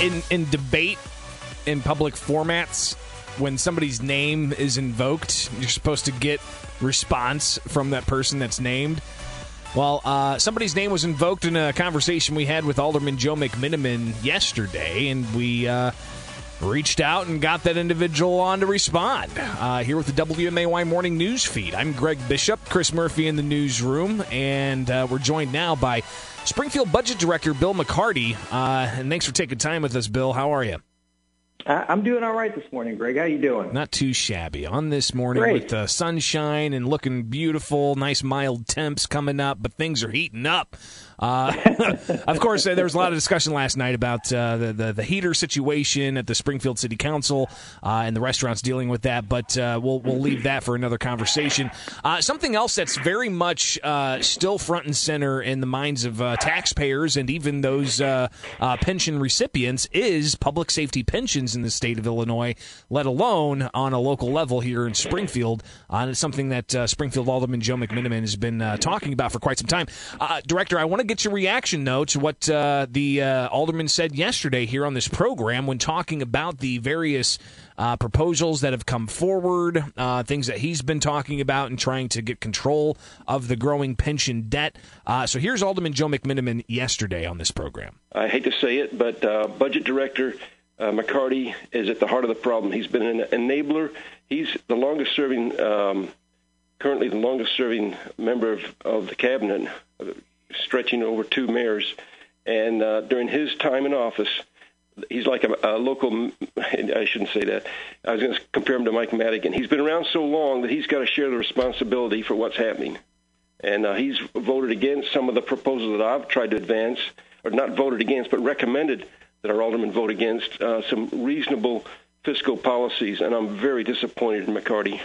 in in debate in public formats when somebody's name is invoked you're supposed to get response from that person that's named. Well uh, somebody's name was invoked in a conversation we had with alderman joe mcmenamin yesterday and we uh, reached out and got that individual on to respond uh, here with the wmay morning news feed. I'm greg bishop chris murphy in the newsroom and uh, we're joined now by springfield budget director bill mccarty uh, and thanks for taking time with us bill. How are you I'm doing all right this morning, Greg. How you doing? Not too shabby. On this morning Great. with the sunshine and looking beautiful, nice mild temps coming up, but things are heating up. Uh, of course, uh, there was a lot of discussion last night about uh, the, the, the heater situation at the Springfield City Council uh, and the restaurants dealing with that. But uh, we'll we'll leave that for another conversation. Uh, something else that's very much still front and center in the minds of taxpayers and even those pension recipients is public safety pensions in the state of Illinois, let alone on a local level here in Springfield. and it's something that Springfield Alderman Joe McMenamin has been talking about for quite some time. Director, I want to get your reaction, though, to what uh, the uh, alderman said yesterday here on this program when talking about the various uh, proposals that have come forward, uh, things that he's been talking about and trying to get control of the growing pension debt. Uh, so here's Alderman Joe McMenamin yesterday on this program. I hate to say it, but uh, Budget Director McCarty is at the heart of the problem. He's been an enabler. He's the longest serving. Um, currently the longest serving member of, of the cabinet, stretching over two mayors. And uh, during his time in office, he's like a, a local. I shouldn't say that. I was going to compare him to Mike Madigan. He's been around so long that he's got to share the responsibility for what's happening. And uh, he's voted against some of the proposals that I've tried to advance, or not voted against, but recommended that our aldermen vote against uh, some reasonable fiscal policies. And I'm very disappointed in McCarty.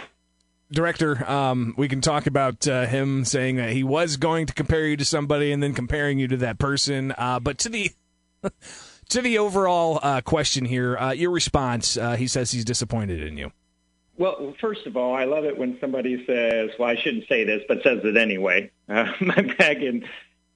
Director, um, we can talk about uh, him saying that he was going to compare you to somebody and then comparing you to that person. Uh, but to the to the overall uh, question here, uh, your response, uh, he says he's disappointed in you. Well, first of all, I love it when somebody says, "Well, I shouldn't say this," but says it anyway. Uh, Mike Madigan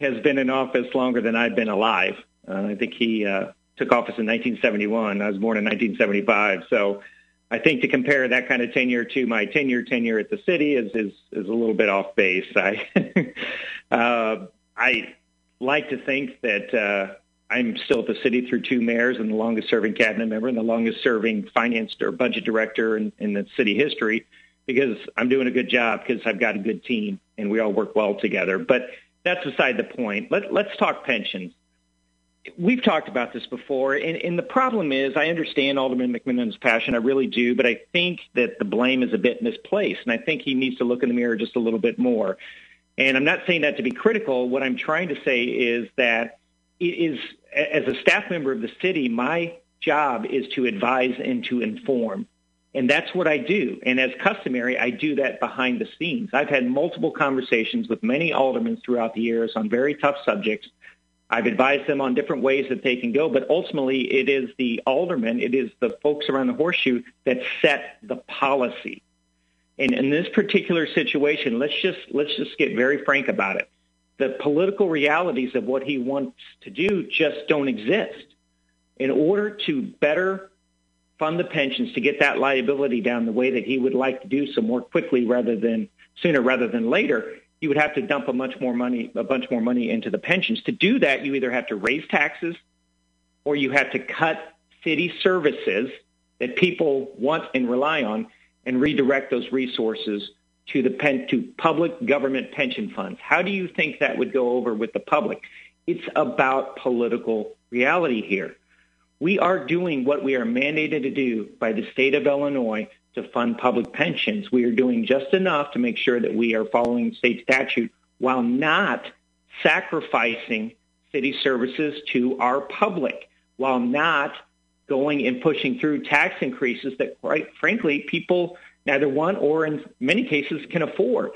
has been in office longer than I've been alive. I think he took office in 1971. I was born in 1975, so I think to compare that kind of tenure to my tenure tenure at the city is is, is a little bit off base. I uh, I like to think that uh, I'm still at the city through two mayors and the longest serving cabinet member and the longest serving finance or budget director in, in the city history because I'm doing a good job because I've got a good team and we all work well together. But that's beside the point. Let, let's talk pensions we've talked about this before, and, and, the problem is I understand Alderman McMenamin's passion, I really do, but I think that the blame is a bit misplaced, and I think he needs to look in the mirror just a little bit more. And I'm not saying that to be critical. What I'm trying to say is that it is, as a staff member of the city, my job is to advise and to inform. And that's what I do. And as customary, I do that behind the scenes. I've had multiple conversations with many aldermen throughout the years on very tough subjects I've advised them on different ways that they can go, but ultimately it is the aldermen, it is the folks around the horseshoe that set the policy. And in this particular situation, let's just let's just get very frank about it. The political realities of what he wants to do just don't exist. In order to better fund the pensions to get that liability down the way that he would like to do so more quickly rather than sooner rather than later, you would have to dump a much more money, a bunch more money into the pensions. To do that, you either have to raise taxes or you have to cut city services that people want and rely on and redirect those resources to the pen, to public government pension funds. How do you think that would go over with the public? It's about political reality here. We are doing what we are mandated to do by the state of Illinois to fund public pensions. We are doing just enough to make sure that we are following state statute while not sacrificing city services to our public, while not going and pushing through tax increases that, quite frankly, people neither want or in many cases can afford.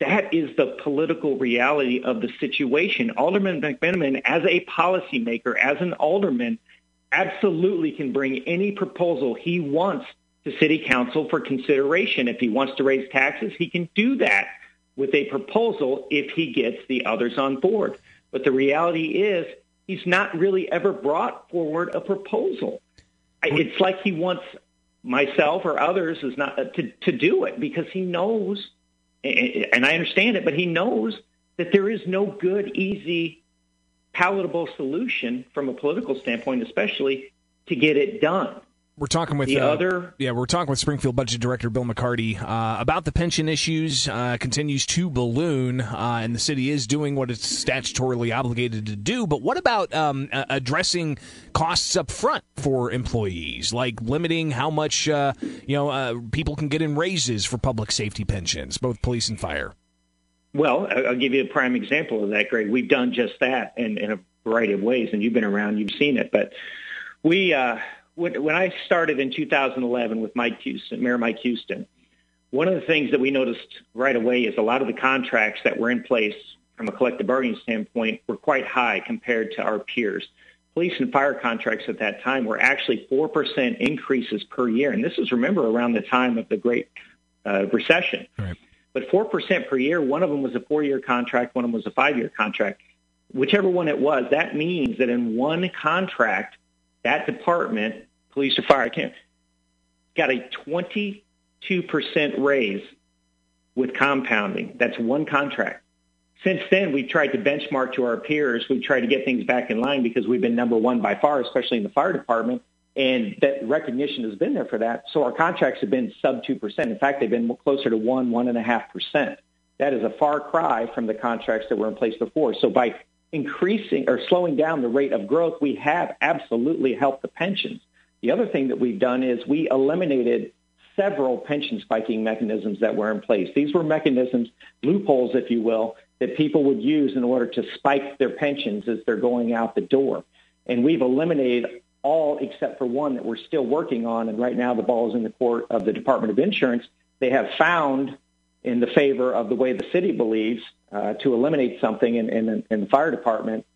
That is the political reality of the situation. Alderman McMenamin, as a policymaker, as an alderman, absolutely can bring any proposal he wants to city council for consideration. If he wants to raise taxes, he can do that with a proposal if he gets the others on board. But the reality is he's not really ever brought forward a proposal. It's like he wants myself or others is not uh, to, to do it because he knows, and I understand it, but he knows that there is no good, easy, palatable solution from a political standpoint, especially to get it done. We're talking with the uh, other. Yeah, we're talking with Springfield Budget Director Bill McCarty uh, about the pension issues. Uh, continues to balloon, uh, and the city is doing what it's statutorily obligated to do. But what about um, addressing costs up front for employees, like limiting how much uh, you know uh, people can get in raises for public safety pensions, both police and fire? Well, I'll give you a prime example of that, Greg. We've done just that in, in a variety of ways, and you've been around, you've seen it, but we when I started in 2011 with Mike Houston, Mayor Mike Houston, one of the things that we noticed right away is a lot of the contracts that were in place from a collective bargaining standpoint were quite high compared to our peers. Police and fire contracts at that time were actually 4% increases per year. And this is, remember, around the time of the Great uh, Recession. Right. But 4% per year, one of them was a four-year contract, one of them was a five-year contract. Whichever one it was, that means that in one contract, that department police or fire, I can't, got a 22% raise with compounding. That's one contract. Since then, we've tried to benchmark to our peers. We've tried to get things back in line because we've been number one by far, especially in the fire department. And that recognition has been there for that. So our contracts have been sub 2%. In fact, they've been closer to 1, 1.5%. That is a far cry from the contracts that were in place before. So by increasing or slowing down the rate of growth, we have absolutely helped the pensions. The other thing that we've done is we eliminated several pension spiking mechanisms that were in place. These were mechanisms, loopholes, if you will, that people would use in order to spike their pensions as they're going out the door. And we've eliminated all except for one that we're still working on. And right now the ball is in the court of the Department of Insurance. They have found in the favor of the way the city believes uh, to eliminate something in, in, in the fire department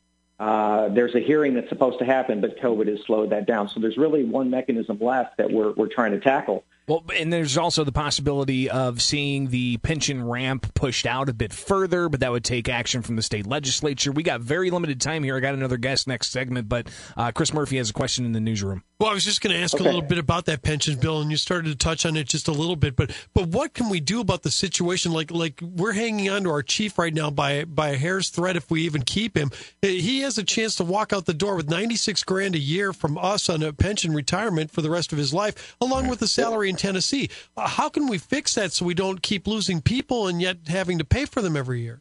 uh, there's a hearing that's supposed to happen, but COVID has slowed that down. So there's really one mechanism left that we're, we're trying to tackle. Well, and there's also the possibility of seeing the pension ramp pushed out a bit further, but that would take action from the state legislature. We got very limited time here. I got another guest next segment, but uh, Chris Murphy has a question in the newsroom. Well, I was just going to ask okay. a little bit about that pension bill, and you started to touch on it just a little bit. But but what can we do about the situation? Like like we're hanging on to our chief right now by by a hair's thread. If we even keep him, he has a chance to walk out the door with ninety six grand a year from us on a pension retirement for the rest of his life, along with a salary in Tennessee. Uh, how can we fix that so we don't keep losing people and yet having to pay for them every year?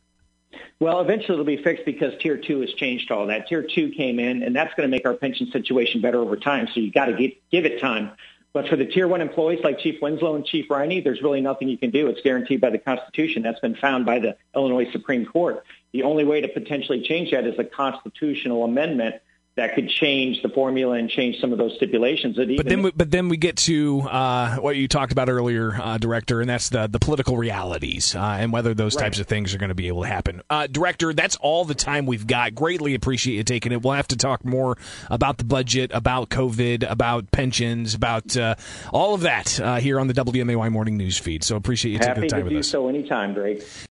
Well, eventually it'll be fixed because Tier 2 has changed all that. Tier 2 came in, and that's going to make our pension situation better over time, so you've got to give it time. But for the Tier 1 employees like Chief Winslow and Chief Riney, there's really nothing you can do. It's guaranteed by the Constitution. That's been found by the Illinois Supreme Court. The only way to potentially change that is a constitutional amendment that could change the formula and change some of those stipulations. That but then, we, but then we get to uh, what you talked about earlier, uh, director, and that's the the political realities uh, and whether those right. types of things are going to be able to happen. Uh, director, that's all the time we've got. Greatly appreciate you taking it. We'll have to talk more about the budget, about COVID, about pensions, about uh, all of that uh, here on the WMAY morning news feed. So appreciate you Happy taking the time to with do us. So anytime, Greg.